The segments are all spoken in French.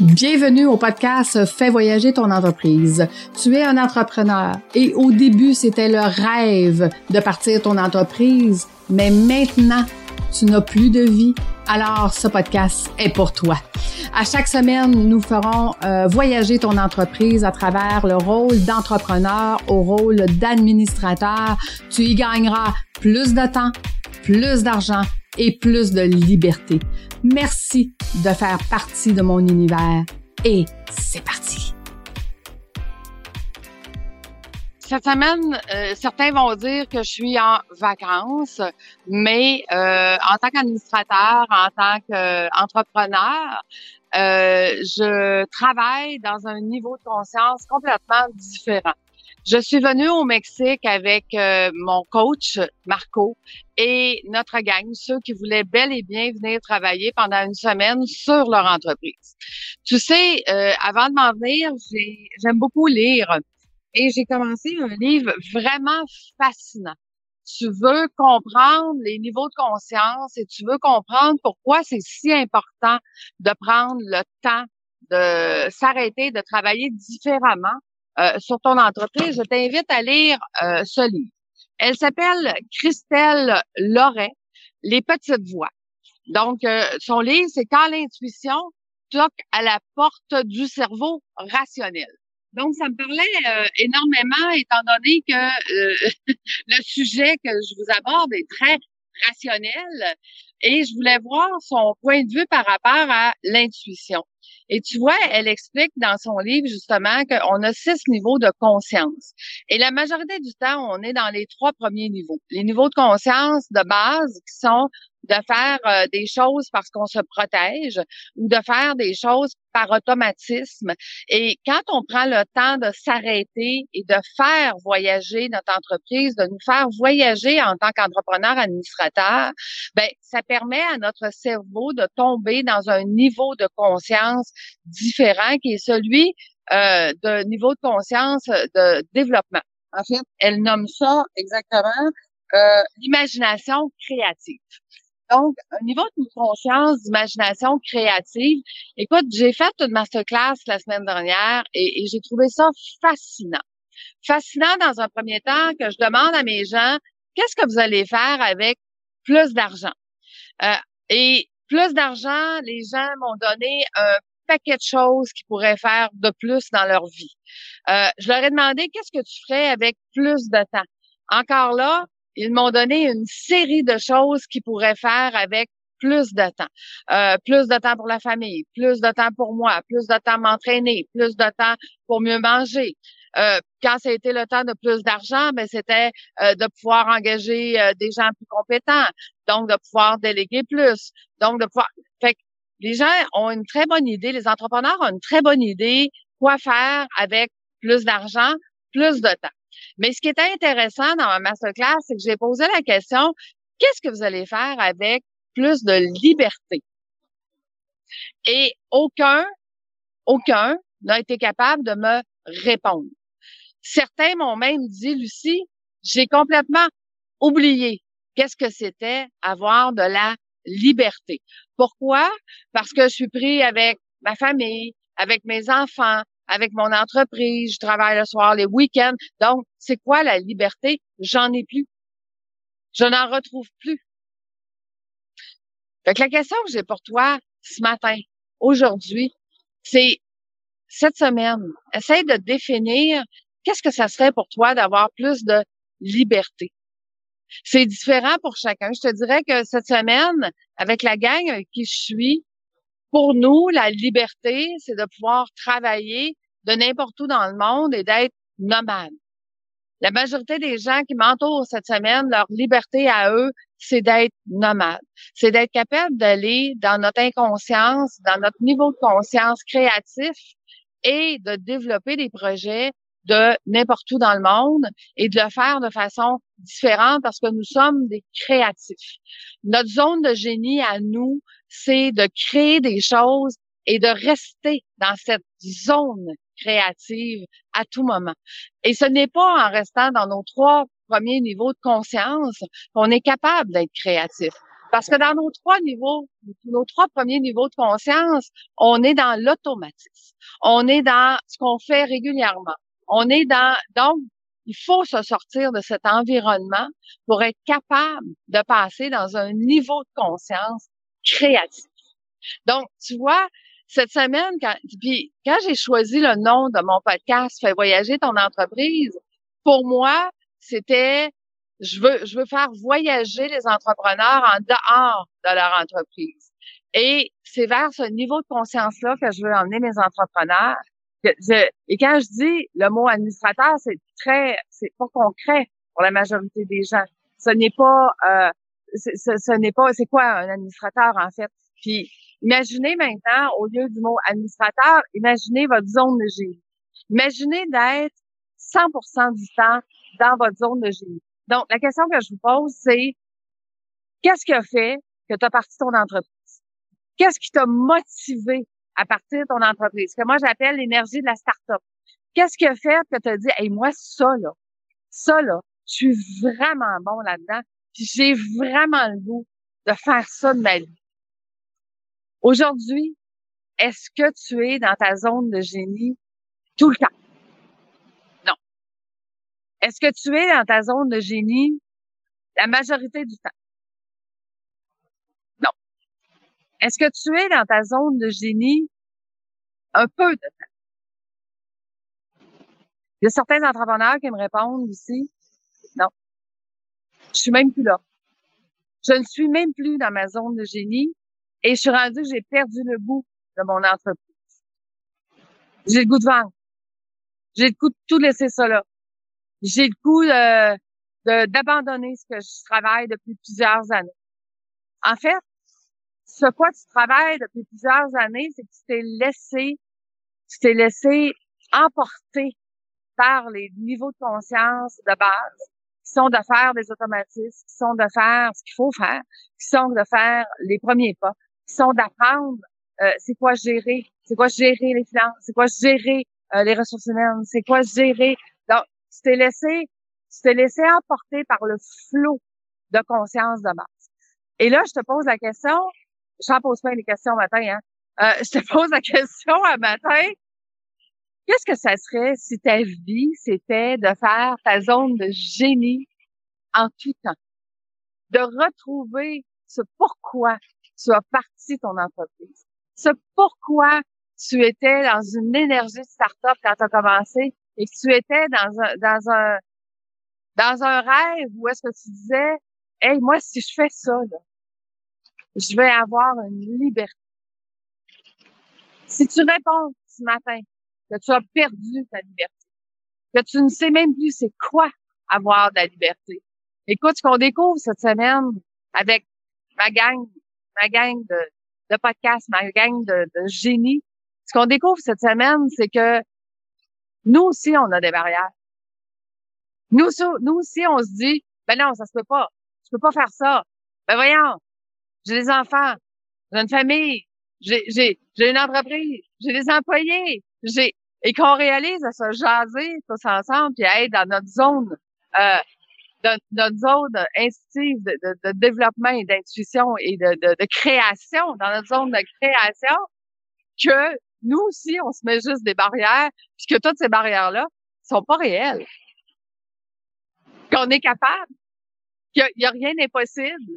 Bienvenue au podcast Fais voyager ton entreprise. Tu es un entrepreneur et au début, c'était le rêve de partir ton entreprise, mais maintenant, tu n'as plus de vie. Alors, ce podcast est pour toi. À chaque semaine, nous ferons euh, voyager ton entreprise à travers le rôle d'entrepreneur au rôle d'administrateur. Tu y gagneras plus de temps, plus d'argent et plus de liberté. Merci de faire partie de mon univers et c'est parti. Cette semaine, euh, certains vont dire que je suis en vacances, mais euh, en tant qu'administrateur, en tant qu'entrepreneur, euh, je travaille dans un niveau de conscience complètement différent. Je suis venue au Mexique avec euh, mon coach Marco et notre gang, ceux qui voulaient bel et bien venir travailler pendant une semaine sur leur entreprise. Tu sais, euh, avant de m'en venir, j'aime beaucoup lire et j'ai commencé un livre vraiment fascinant. Tu veux comprendre les niveaux de conscience et tu veux comprendre pourquoi c'est si important de prendre le temps de s'arrêter, de travailler différemment euh, sur ton entreprise, je t'invite à lire euh, ce livre. Elle s'appelle Christelle Loret, Les petites voix. Donc, euh, son livre, c'est Quand l'intuition toque à la porte du cerveau rationnel. Donc, ça me parlait énormément, étant donné que le sujet que je vous aborde est très rationnel et je voulais voir son point de vue par rapport à l'intuition. Et tu vois, elle explique dans son livre justement qu'on a six niveaux de conscience. Et la majorité du temps, on est dans les trois premiers niveaux. Les niveaux de conscience de base qui sont de faire euh, des choses parce qu'on se protège ou de faire des choses par automatisme. Et quand on prend le temps de s'arrêter et de faire voyager notre entreprise, de nous faire voyager en tant qu'entrepreneur administrateur, ben ça permet à notre cerveau de tomber dans un niveau de conscience différent qui est celui euh, de niveau de conscience de développement. En fait, elle nomme ça exactement euh, l'imagination créative. Donc, un niveau de conscience, d'imagination créative. Écoute, j'ai fait une masterclass la semaine dernière et, j'ai trouvé ça fascinant. Fascinant dans un premier temps que je demande à mes gens, qu'est-ce que vous allez faire avec plus d'argent? Euh, et plus d'argent, les gens m'ont donné un paquet de choses qu'ils pourraient faire de plus dans leur vie. Euh, je leur ai demandé qu'est-ce que tu ferais avec plus de temps? Encore là, ils m'ont donné une série de choses qu'ils pourraient faire avec plus de temps. Euh, plus de temps pour la famille, plus de temps pour moi, plus de temps m'entraîner, plus de temps pour mieux manger. Euh, quand été le temps de plus d'argent, ben c'était euh, de pouvoir engager euh, des gens plus compétents, donc de pouvoir déléguer plus, donc de pouvoir. Fait que les gens ont une très bonne idée, les entrepreneurs ont une très bonne idée quoi faire avec plus d'argent, plus de temps. Mais ce qui était intéressant dans ma masterclass, c'est que j'ai posé la question, qu'est-ce que vous allez faire avec plus de liberté? Et aucun, aucun n'a été capable de me répondre. Certains m'ont même dit, Lucie, j'ai complètement oublié qu'est-ce que c'était avoir de la liberté. Pourquoi? Parce que je suis pris avec ma famille, avec mes enfants, avec mon entreprise, je travaille le soir, les week-ends. Donc, c'est quoi la liberté? J'en ai plus. Je n'en retrouve plus. Fait que la question que j'ai pour toi ce matin, aujourd'hui, c'est cette semaine, essaye de définir qu'est-ce que ça serait pour toi d'avoir plus de liberté. C'est différent pour chacun. Je te dirais que cette semaine, avec la gang qui je suis, pour nous, la liberté, c'est de pouvoir travailler de n'importe où dans le monde et d'être nomade. La majorité des gens qui m'entourent cette semaine, leur liberté à eux, c'est d'être nomade. C'est d'être capable d'aller dans notre inconscience, dans notre niveau de conscience créatif et de développer des projets de n'importe où dans le monde et de le faire de façon différente parce que nous sommes des créatifs. Notre zone de génie à nous, c'est de créer des choses et de rester dans cette zone créative à tout moment. Et ce n'est pas en restant dans nos trois premiers niveaux de conscience qu'on est capable d'être créatif. Parce que dans nos trois niveaux, nos trois premiers niveaux de conscience, on est dans l'automatisme. On est dans ce qu'on fait régulièrement. On est dans, donc, il faut se sortir de cet environnement pour être capable de passer dans un niveau de conscience créatif. Donc, tu vois, cette semaine, quand, puis quand j'ai choisi le nom de mon podcast Fais voyager ton entreprise, pour moi, c'était je veux, je veux faire voyager les entrepreneurs en dehors de leur entreprise. Et c'est vers ce niveau de conscience-là que je veux emmener mes entrepreneurs. et quand je dis le mot administrateur, c'est très, c'est pas concret pour la majorité des gens. Ce n'est pas, euh, ce, n'est pas, c'est quoi un administrateur en fait? Puis imaginez maintenant, au lieu du mot administrateur, imaginez votre zone de génie. Imaginez d'être 100% du temps dans votre zone de génie. Donc, la question que je vous pose, c'est qu'est-ce qui a fait que tu as parti ton entreprise? Qu'est-ce qui t'a motivé à partir de ton entreprise? Ce que moi, j'appelle l'énergie de la start-up. Qu'est-ce qui a fait que tu as dit, hey, moi, ça, là, ça, là, je suis vraiment bon là-dedans, j'ai vraiment le goût de faire ça de ma vie. Aujourd'hui, est-ce que tu es dans ta zone de génie tout le temps? Est-ce que tu es dans ta zone de génie la majorité du temps? Non. Est-ce que tu es dans ta zone de génie un peu de temps? Il y a certains entrepreneurs qui me répondent ici, non. Je suis même plus là. Je ne suis même plus dans ma zone de génie et je suis rendu que j'ai perdu le goût de mon entreprise. J'ai le goût de vendre. J'ai le goût de tout laisser ça là j'ai le coup de, d'abandonner ce que je travaille depuis plusieurs années. En fait, ce quoi tu travailles depuis plusieurs années, c'est que tu t'es laissé, tu t'es laissé emporter par les niveaux de conscience de base, sont de faire des automatismes, qui sont de faire ce qu'il faut faire, qui sont de faire les premiers pas, qui sont d'apprendre euh, c'est quoi gérer, c'est quoi gérer les finances, c'est quoi gérer euh, les ressources humaines, c'est quoi gérer. Donc, tu t'es laissé, tu t'es laissé emporter par le flot de conscience de base. Et là, je te pose la question, j'en pose pas les questions matin, hein. Euh, je te pose la question à matin. Qu'est-ce que ça serait si ta vie, c'était de faire ta zone de génie en tout temps? De retrouver ce pourquoi tu as parti ton entreprise. Ce pourquoi tu étais dans une énergie de start-up quand tu as commencé et que tu étais dans un, dans un, dans un rêve où est-ce que tu disais, hey, moi, si je fais ça, là, je vais avoir une liberté. Si tu réponds ce matin que tu as perdu ta liberté, que tu ne sais même plus c'est quoi avoir de la liberté. Écoute, ce qu'on découvre cette semaine avec ma gang, ma gang de, podcasts, ma gang de, de génie, ce qu'on découvre cette semaine, c'est que nous aussi, on a des barrières. Nous, nous aussi, on se dit, ben non, ça se peut pas. Je peux pas faire ça. Ben voyons, j'ai des enfants, j'ai une famille, j'ai, j'ai, j'ai une entreprise, j'ai des employés, j'ai, et qu'on réalise à se jaser tous ensemble puis à être dans notre zone, euh, notre zone intuitive de, développement et d'intuition et de, création, dans notre zone de création, que nous aussi, on se met juste des barrières, puis que toutes ces barrières-là sont pas réelles. Qu'on est capable, qu'il y, a rien d'impossible.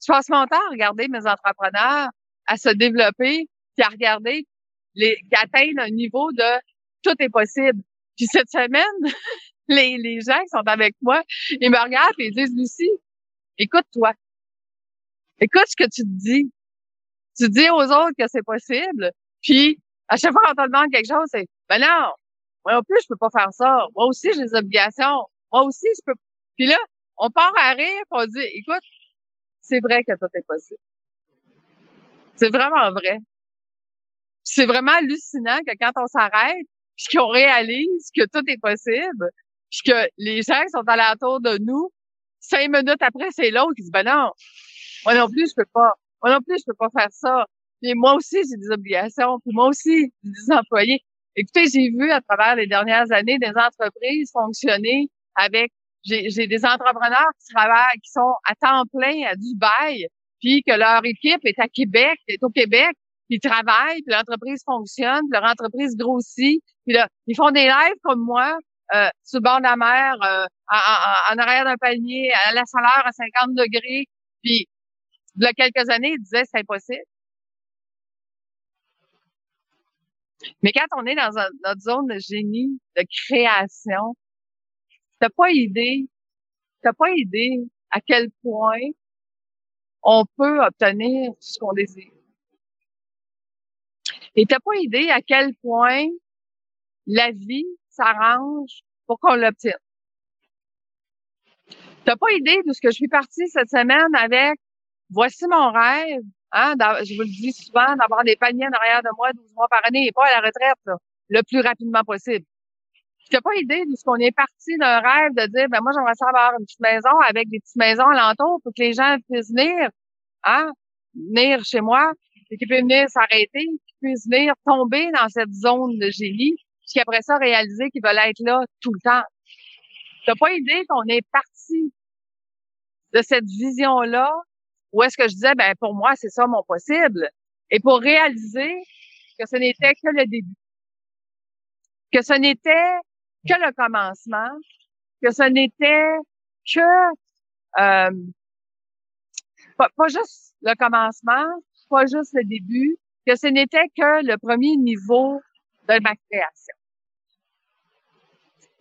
Je passe mon temps à regarder mes entrepreneurs, à se développer, puis à regarder les, qui atteignent un niveau de tout est possible. Puis cette semaine, les, les gens qui sont avec moi, ils me regardent et ils disent, Lucie, écoute-toi. Écoute ce que tu te dis. Tu dis aux autres que c'est possible, puis, à chaque fois qu'on te demande quelque chose, c'est, ben non, moi non plus, je peux pas faire ça. Moi aussi, j'ai des obligations. Moi aussi, je peux. Puis là, on part à rire, on dit, écoute, c'est vrai que tout est possible. C'est vraiment vrai. C'est vraiment hallucinant que quand on s'arrête, puis qu'on réalise que tout est possible, puis que les gens qui sont alentour de nous, cinq minutes après, c'est l'autre qui dit, ben non, moi non plus, je peux pas. Moi non plus, je peux pas faire ça. Puis moi aussi, j'ai des obligations. Puis moi aussi, j'ai des employés. Écoutez, j'ai vu à travers les dernières années des entreprises fonctionner avec j'ai des entrepreneurs qui travaillent, qui sont à temps plein à Dubaï, puis que leur équipe est à Québec, est au Québec, ils travaillent, puis l'entreprise fonctionne, puis leur entreprise grossit, puis là, ils font des lives comme moi, euh, sur le bord de la mer, euh, en, arrière d'un panier, à la chaleur à 50 degrés, puis il y a quelques années, ils disaient c'est impossible. Mais quand on est dans notre zone de génie, de création, t'as pas idée, t'as pas idée à quel point on peut obtenir ce qu'on désire. Et t'as pas idée à quel point la vie s'arrange pour qu'on l'obtienne. T'as pas idée de ce que je suis partie cette semaine avec voici mon rêve, hein, je vous le dis souvent, d'avoir des paniers en arrière de moi 12 mois par année et pas à la retraite, le plus rapidement possible. Tu n'as pas idée de ce qu'on est parti d'un rêve de dire, ben moi, j'aimerais savoir avoir une petite maison avec des petites maisons alentour pour que les gens puissent venir, hein, venir chez moi, et qu'ils puissent venir s'arrêter, venir tomber dans cette zone de génie, puis après ça, réaliser qu'ils veulent être là tout le temps. Tu n'as pas idée qu'on est parti de cette vision-là, où est-ce que je disais, ben pour moi, c'est ça mon possible, et pour réaliser que ce n'était que le début. Que ce n'était que le commencement, que ce n'était que euh, pas, juste le commencement, pas juste le début, que ce n'était que le premier niveau de ma création.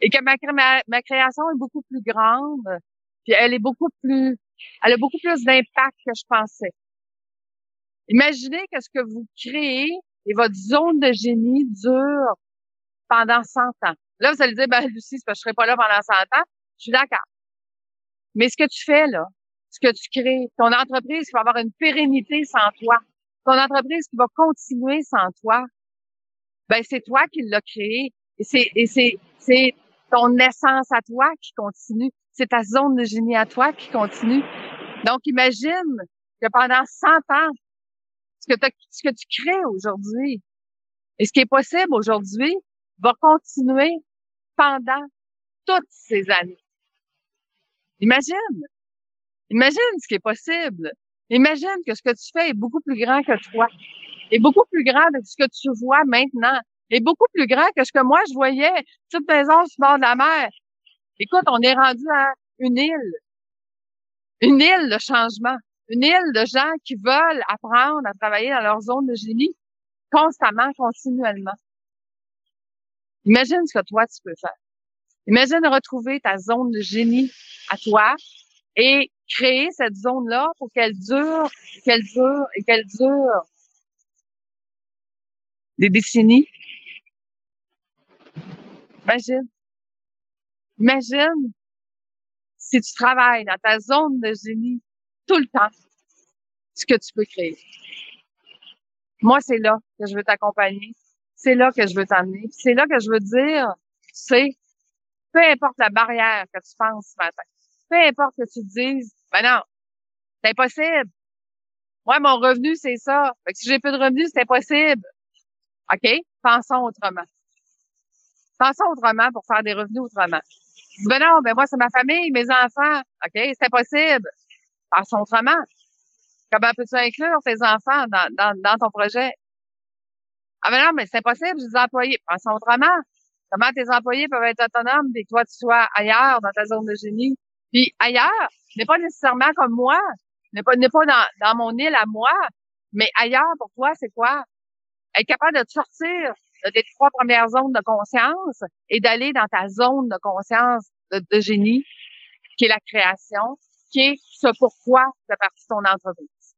Et que ma, création est beaucoup plus grande, puis elle est beaucoup plus, elle a beaucoup plus d'impact que je pensais. Imaginez que ce que vous créez et votre zone de génie dure pendant 100 ans. Là, vous allez dire, ben, Lucie, c'est parce je serai pas là pendant 100 ans. Je suis d'accord. Mais ce que tu fais, là, ce que tu crées, ton entreprise va avoir une pérennité sans toi, ton entreprise qui va continuer sans toi, ben, c'est toi qui l'as créé. Et c'est, c'est, c'est ton essence à toi qui continue. C'est ta zone de génie à toi qui continue. Donc, imagine que pendant 100 ans, ce que, ce que tu crées aujourd'hui et ce qui est possible aujourd'hui va continuer pendant toutes ces années. Imagine. Imagine ce qui est possible. Imagine que ce que tu fais est beaucoup plus grand que toi. Est beaucoup plus grand que ce que tu vois maintenant. Est beaucoup plus grand que ce que moi je voyais. Toute maison sur le bord de la mer. Écoute, on est rendu à une île. Une île de changement. Une île de gens qui veulent apprendre à travailler dans leur zone de génie constamment, continuellement. Imagine ce que toi, tu peux faire. Imagine retrouver ta zone de génie à toi et créer cette zone-là pour qu'elle dure, qu'elle dure et qu'elle dure des décennies. Imagine. Imagine si tu travailles dans ta zone de génie tout le temps, ce que tu peux créer. Moi, c'est là que je veux t'accompagner c'est là que je veux t'amener. C'est là que je veux dire, c'est peu importe la barrière que tu penses ce matin, peu importe que tu dises, ben non, c'est impossible. Moi, mon revenu, c'est ça. Fait que si j'ai plus de revenus, c'est impossible. OK? Pensons autrement. Pensons autrement pour faire des revenus autrement. Ben non, ben moi, c'est ma famille, mes enfants. OK? C'est impossible. Pensons autrement. Comment peux-tu inclure tes enfants dans, ton projet? Ah ben non, mais c'est impossible, j'ai des employés. Pensons autrement. Comment tes employés peuvent être autonomes et toi, tu sois ailleurs dans ta zone de génie? Puis ailleurs, n'est pas nécessairement comme moi, n'est pas, n'est pas dans, dans mon île à moi, mais ailleurs pour toi, c'est quoi? Être capable de te sortir de tes trois premières zones de conscience et d'aller dans ta zone de conscience de, de, génie, qui est la création, qui est ce pourquoi tu fais partie de ton entreprise.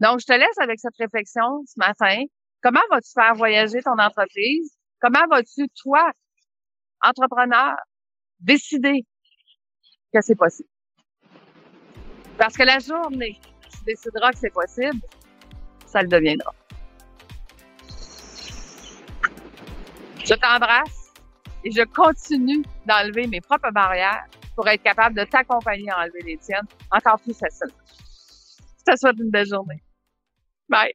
Donc, je te laisse avec cette réflexion ce matin. Comment vas-tu faire voyager ton entreprise? Comment vas-tu, toi, entrepreneur, décider que c'est possible? Parce que la journée tu décideras que c'est possible, ça le deviendra. Je t'embrasse et je continue d'enlever mes propres barrières pour être capable de t'accompagner à enlever les tiennes encore plus facilement. Je te souhaite une belle journée. Bye.